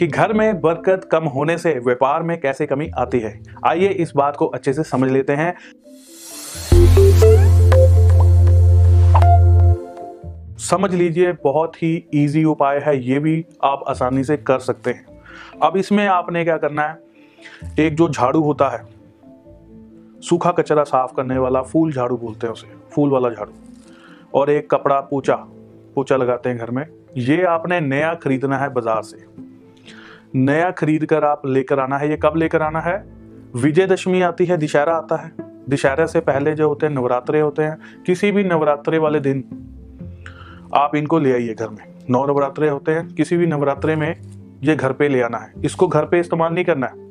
कि घर में बरकत कम होने से व्यापार में कैसे कमी आती है? आइए इस बात को अच्छे से समझ लेते हैं। समझ लीजिए, बहुत ही इजी उपाय है, ये भी आप आसानी से कर सकते हैं। अब इसमें आपने क्या करना है? एक जो झाड़ू होता है, सूखा कचरा साफ़ करने वाला फूल झाड़ू बोलते हैं उसे, फूल वाला झाड़ू। और एक कपड़ा, पोचा पोचा लगाते हैं घर में। ये आपने नया खरीदना है बाज़ार से। नया खरीद कर आप लेकर आना है। ये कब लेकर आना है? विजयदशमी आती है, दशहरा आता है। दशहरे से पहले जो होते हैं, नवरात्रे होते हैं, किसी भी नवरात्रे वाले दिन आप इनको ले आइए घर में। नौ नवरात्रे होते हैं, किसी भी नवरात्रे में ये घर पे ले आना है। इसको घर पे इस्तेमाल नहीं करना है।